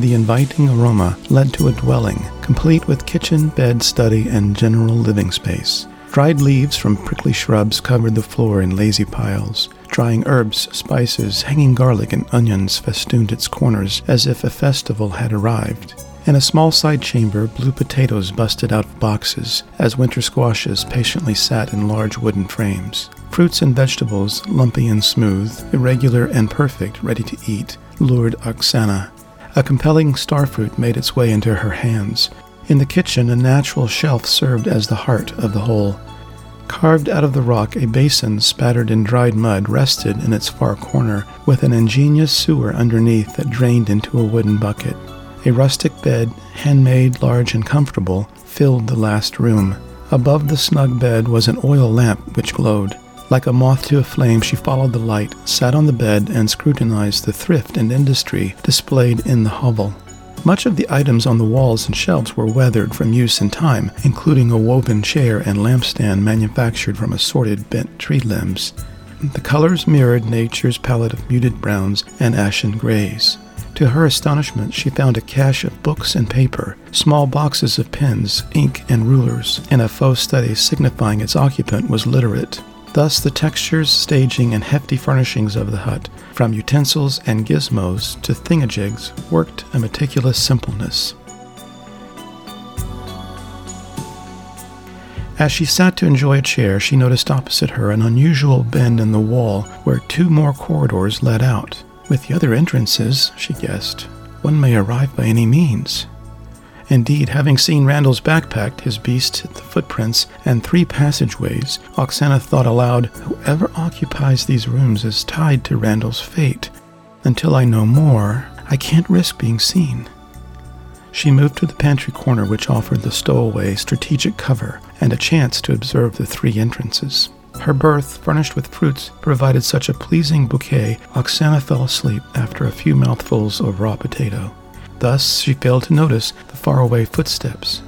the inviting aroma led to a dwelling, complete with kitchen, bed, study, and general living space. Dried leaves from prickly shrubs covered the floor in lazy piles. Drying herbs, spices, hanging garlic, and onions festooned its corners as if a festival had arrived. In a small side chamber, blue potatoes busted out of boxes, as winter squashes patiently sat in large wooden frames. Fruits and vegetables, lumpy and smooth, irregular and perfect, ready to eat, lured Oksana. A compelling starfruit made its way into her hands. In the kitchen, a natural shelf served as the heart of the whole. Carved out of the rock, a basin spattered in dried mud rested in its far corner, with an ingenious sewer underneath that drained into a wooden bucket. A rustic bed, handmade, large, and comfortable, filled the last room. Above the snug bed was an oil lamp which glowed. Like a moth to a flame, she followed the light, sat on the bed, and scrutinized the thrift and industry displayed in the hovel. Much of the items on the walls and shelves were weathered from use and time, including a woven chair and lampstand manufactured from assorted bent tree limbs. The colors mirrored nature's palette of muted browns and ashen grays. To her astonishment, she found a cache of books and paper, small boxes of pens, ink, and rulers, and a faux study signifying its occupant was literate. Thus, the textures, staging, and hefty furnishings of the hut, from utensils and gizmos to thingajigs, worked a meticulous simpleness. As she sat to enjoy a chair, she noticed opposite her an unusual bend in the wall where two more corridors led out. With the other entrances, she guessed, one may arrive by any means. Indeed, having seen Randal's backpack, his beast, the footprints, and three passageways, Oksana thought aloud, Whoever occupies these rooms is tied to Randal's fate. Until I know more, I can't risk being seen. She moved to the pantry corner, which offered the stowaway strategic cover and a chance to observe the three entrances. Her berth, furnished with fruits, provided such a pleasing bouquet, Oksana fell asleep after a few mouthfuls of raw potato. Thus, she failed to notice the faraway footsteps.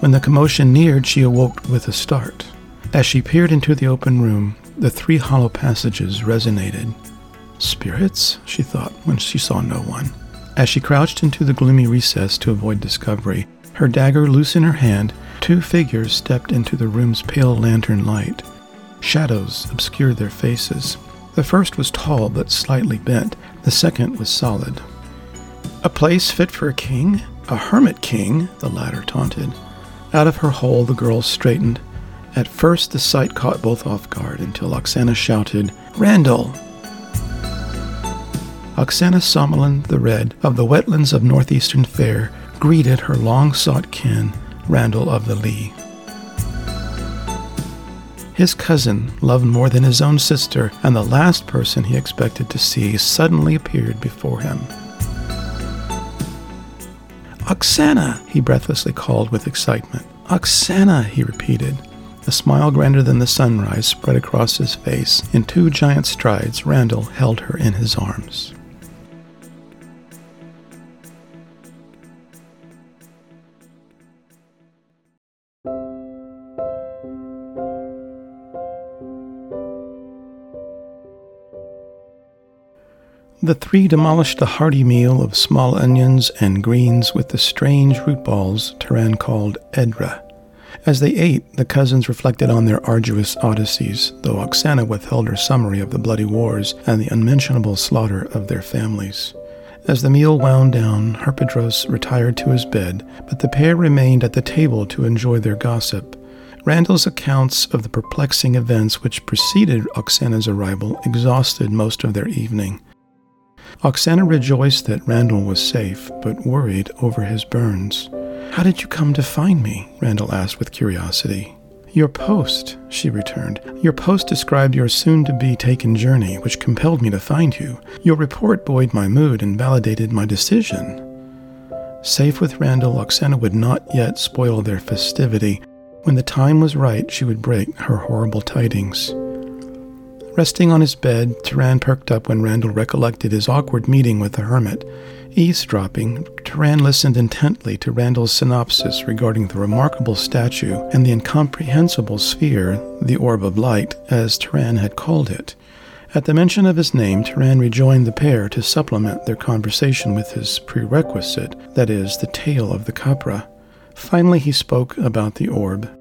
When the commotion neared, she awoke with a start. As she peered into the open room, the three hollow passages resonated. Spirits? she thought when she saw no one. As she crouched into the gloomy recess to avoid discovery, her dagger loose in her hand, two figures stepped into the room's pale lantern light. Shadows obscured their faces. The first was tall but slightly bent, the second was solid. A place fit for a king? A hermit king? the latter taunted. Out of her hole the girl straightened. At first the sight caught both off guard until Oksana shouted, Randal! Oksana Sommerlund the Red of the wetlands of northeastern Fair greeted her long sought kin, Randal of the Lee. His cousin, loved more than his own sister, and the last person he expected to see, suddenly appeared before him. Oksana, he breathlessly called with excitement. Oksana, he repeated. A smile grander than the sunrise spread across his face. In two giant strides, Randal held her in his arms. The three demolished a hearty meal of small onions and greens with the strange root balls Turan called edra. As they ate, the cousins reflected on their arduous odysseys, though Oksana withheld her summary of the bloody wars and the unmentionable slaughter of their families. As the meal wound down, Harpedros retired to his bed, but the pair remained at the table to enjoy their gossip. Randal's accounts of the perplexing events which preceded Oksana's arrival exhausted most of their evening. Oksana rejoiced that Randal was safe, but worried over his burns. How did you come to find me? Randal asked with curiosity. Your post, she returned. Your post described your soon to be taken journey, which compelled me to find you. Your report buoyed my mood and validated my decision. Safe with Randal, Oksana would not yet spoil their festivity. When the time was right, she would break her horrible tidings. Resting on his bed, Turan perked up when Randal recollected his awkward meeting with the hermit. Eavesdropping, Turan listened intently to Randal's synopsis regarding the remarkable statue and the incomprehensible sphere, the orb of light, as Turan had called it. At the mention of his name, Turan rejoined the pair to supplement their conversation with his prerequisite, that is, the tale of the Capra. Finally, he spoke about the orb.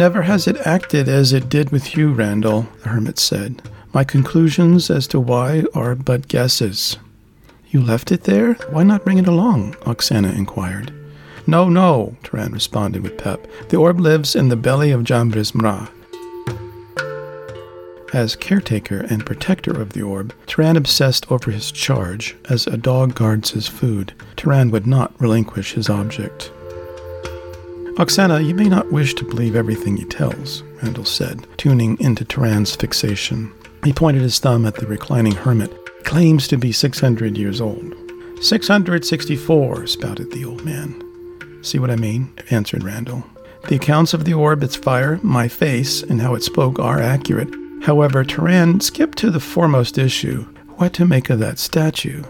Never has it acted as it did with you, Randal, the hermit said. My conclusions as to why are but guesses. You left it there? Why not bring it along? Oksana inquired. No, no, Turan responded with pep. The orb lives in the belly of Jambismara. As caretaker and protector of the orb, Turan obsessed over his charge as a dog guards his food. Turan would not relinquish his object. Oksana, you may not wish to believe everything he tells, Randal said, tuning into Turan's fixation. He pointed his thumb at the reclining hermit. Claims to be 600 years old. 664, spouted the old man. See what I mean? answered Randal. The accounts of the orb, its fire, my face, and how it spoke are accurate. However, Turan skipped to the foremost issue what to make of that statue.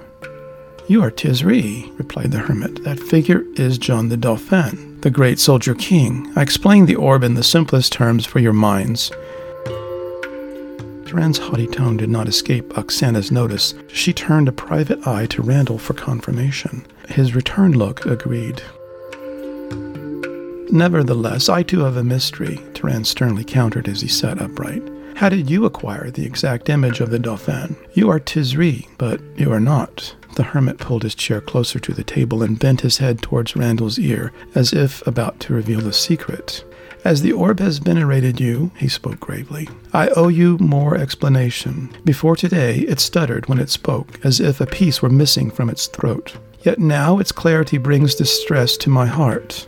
You are Tisri, replied the hermit. That figure is John the Dauphin, the great soldier king. I explained the orb in the simplest terms for your minds. Turan's haughty tone did not escape Oksana's notice. She turned a private eye to Randal for confirmation. His return look agreed. Nevertheless, I too have a mystery, Turan sternly countered as he sat upright. How did you acquire the exact image of the Dauphin? You are Tisri, but you are not. The hermit pulled his chair closer to the table and bent his head towards Randal's ear, as if about to reveal a secret. As the orb has venerated you, he spoke gravely, I owe you more explanation. Before today, it stuttered when it spoke, as if a piece were missing from its throat. Yet now its clarity brings distress to my heart.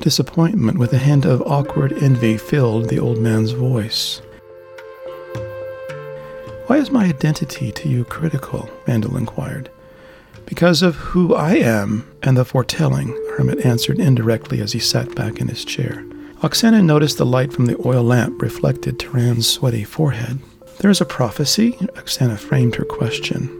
Disappointment with a hint of awkward envy filled the old man's voice. Why is my identity to you critical? Randal inquired. Because of who I am and the foretelling, the Hermit answered indirectly as he sat back in his chair. Oksana noticed the light from the oil lamp reflected Turan's sweaty forehead. There is a prophecy? Oksana framed her question.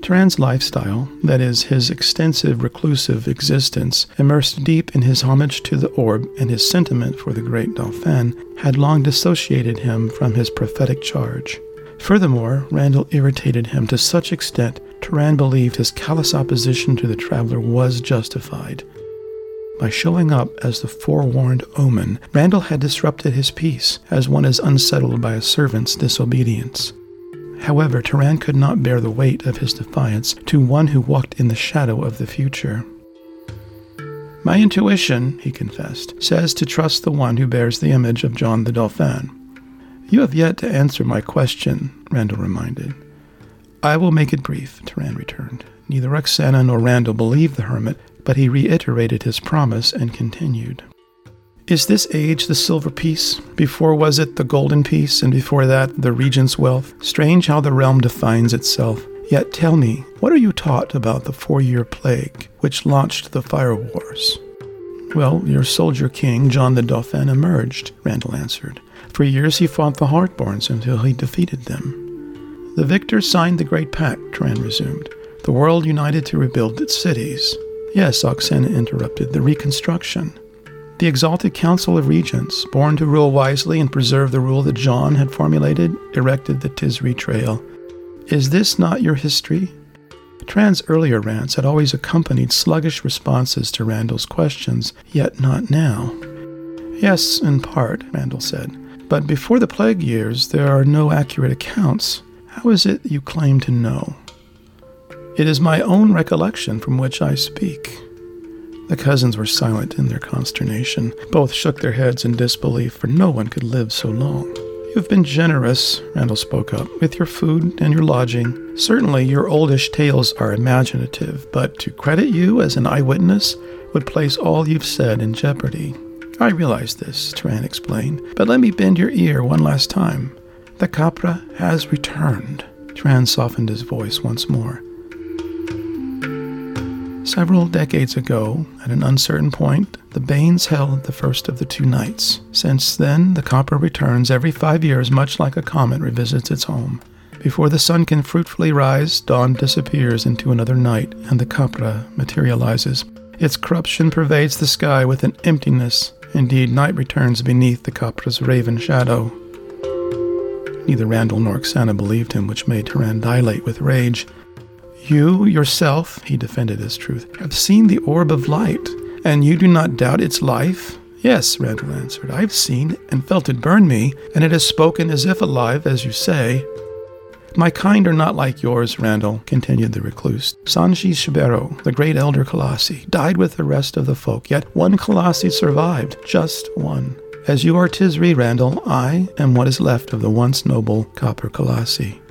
Turan's lifestyle, that is, his extensive reclusive existence, immersed deep in his homage to the orb and his sentiment for the great Dauphin, had long dissociated him from his prophetic charge. Furthermore, Randal irritated him to such extent Turan believed his callous opposition to the traveler was justified. By showing up as the forewarned omen, Randall had disrupted his peace, as one is unsettled by a servant's disobedience. However, Turan could not bear the weight of his defiance to one who walked in the shadow of the future. My intuition, he confessed, says to trust the one who bears the image of John the Dauphin. You have yet to answer my question, Randal reminded. I will make it brief, Turan returned. Neither Oksana nor Randal believed the hermit, but he reiterated his promise and continued. Is this age the silver piece? Before was it the golden piece, and before that the regent's wealth? Strange how the realm defines itself. Yet tell me, what are you taught about the four year plague which launched the fire wars? Well, your soldier king, John the Dauphin, emerged, Randal answered. For years he fought the Heartborns until he defeated them. The victors signed the Great Pact, Turan resumed. The world united to rebuild its cities. Yes, Oksana interrupted, the reconstruction. The exalted Council of Regents, born to rule wisely and preserve the rule that John had formulated, erected the Tisri Trail. Is this not your history? Turan's earlier rants had always accompanied sluggish responses to Randal's questions, yet not now. Yes, in part, Randal said. But before the plague years, there are no accurate accounts. How is it you claim to know? It is my own recollection from which I speak. The cousins were silent in their consternation. Both shook their heads in disbelief, for no one could live so long. You have been generous, Randal spoke up, with your food and your lodging. Certainly, your oldish tales are imaginative, but to credit you as an eyewitness would place all you've said in jeopardy. I realize this, Turan explained, but let me bend your ear one last time. The Capra has returned. Turan softened his voice once more. Several decades ago, at an uncertain point, the Banes held the first of the two nights. Since then, the Capra returns every five years, much like a comet revisits its home. Before the sun can fruitfully rise, dawn disappears into another night, and the Capra materializes. Its corruption pervades the sky with an emptiness. Indeed, night returns beneath the Capra's raven shadow. Neither Randal nor Oksana believed him, which made Turan dilate with rage. You, yourself, he defended his truth, have seen the orb of light, and you do not doubt its life? Yes, Randal answered. I have seen and felt it burn me, and it has spoken as if alive, as you say. My kind are not like yours, Randal, continued the recluse. Sanji Shibero, the great elder Colossi, died with the rest of the folk, yet one Colossi survived, just one. As you are Tisri, Randal, I am what is left of the once noble Copper Colossi.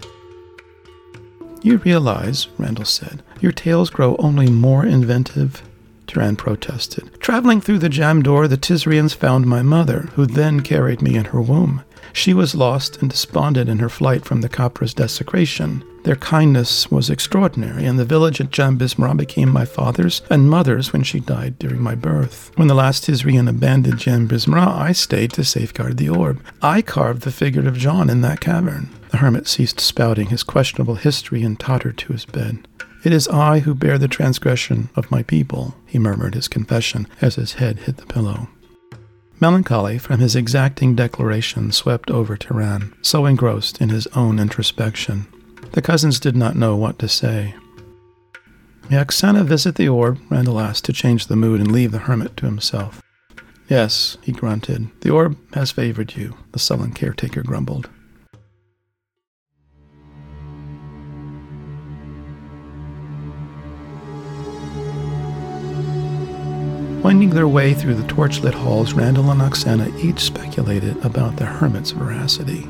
You realize, Randal said, your tales grow only more inventive Turan protested. Traveling through the jam door, the Tisrians found my mother, who then carried me in her womb. She was lost and despondent in her flight from the Capra's desecration. Their kindness was extraordinary, and the village at Jambismara became my father's and mother's when she died during my birth. When the last Tisrian abandoned Jambismara, I stayed to safeguard the orb. I carved the figure of John in that cavern. The hermit ceased spouting his questionable history and tottered to his bed. It is I who bear the transgression of my people, he murmured his confession as his head hit the pillow. Melancholy from his exacting declaration swept over Turan, so engrossed in his own introspection. The cousins did not know what to say. May Oksana visit the orb? Randal asked to change the mood and leave the hermit to himself. Yes, he grunted. The orb has favored you, the sullen caretaker grumbled. Winding their way through the torchlit halls, Randal and Oksana each speculated about the hermit's veracity.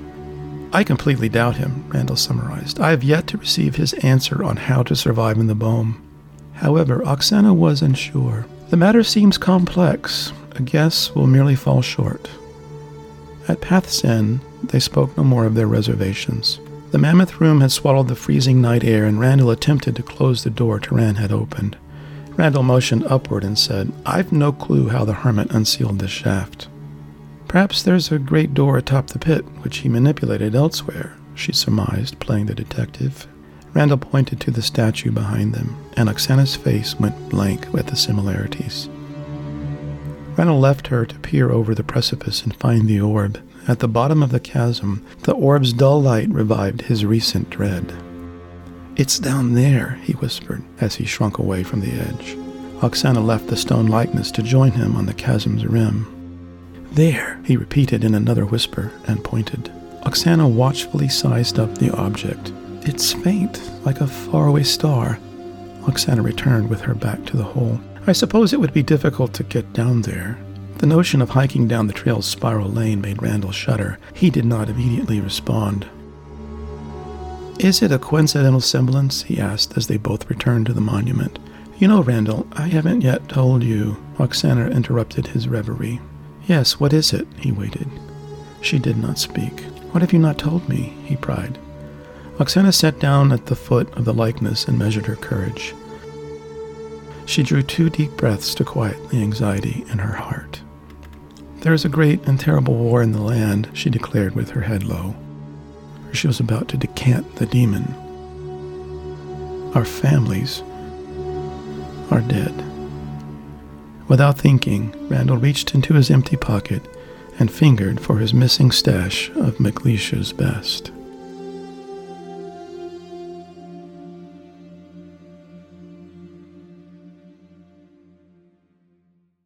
I completely doubt him, Randal summarized. I have yet to receive his answer on how to survive in the Bohm. However, Oksana was unsure. The matter seems complex. A guess will merely fall short. At Path's End, they spoke no more of their reservations. The mammoth room had swallowed the freezing night air, and Randal attempted to close the door Turan had opened. Randal motioned upward and said, I've no clue how the hermit unsealed this shaft. Perhaps there's a great door atop the pit, which he manipulated elsewhere, she surmised, playing the detective. Randal pointed to the statue behind them, and Oksana's face went blank with the similarities. Randal left her to peer over the precipice and find the orb. At the bottom of the chasm, the orb's dull light revived his recent dread. It's down there, he whispered as he shrunk away from the edge. Oksana left the stone likeness to join him on the chasm's rim. There, he repeated in another whisper and pointed. Oksana watchfully sized up the object. It's faint, like a faraway star. Oksana returned with her back to the hole. I suppose it would be difficult to get down there. The notion of hiking down the trail's spiral lane made Randal shudder. He did not immediately respond. Is it a coincidental semblance? he asked as they both returned to the monument. You know, Randal, I haven't yet told you. Oksana interrupted his reverie. Yes, what is it? He waited. She did not speak. What have you not told me? he cried. Oksana sat down at the foot of the likeness and measured her courage. She drew two deep breaths to quiet the anxiety in her heart. There is a great and terrible war in the land, she declared with her head low she was about to decant the demon. Our families are dead. Without thinking, Randal reached into his empty pocket and fingered for his missing stash of McLeish's best.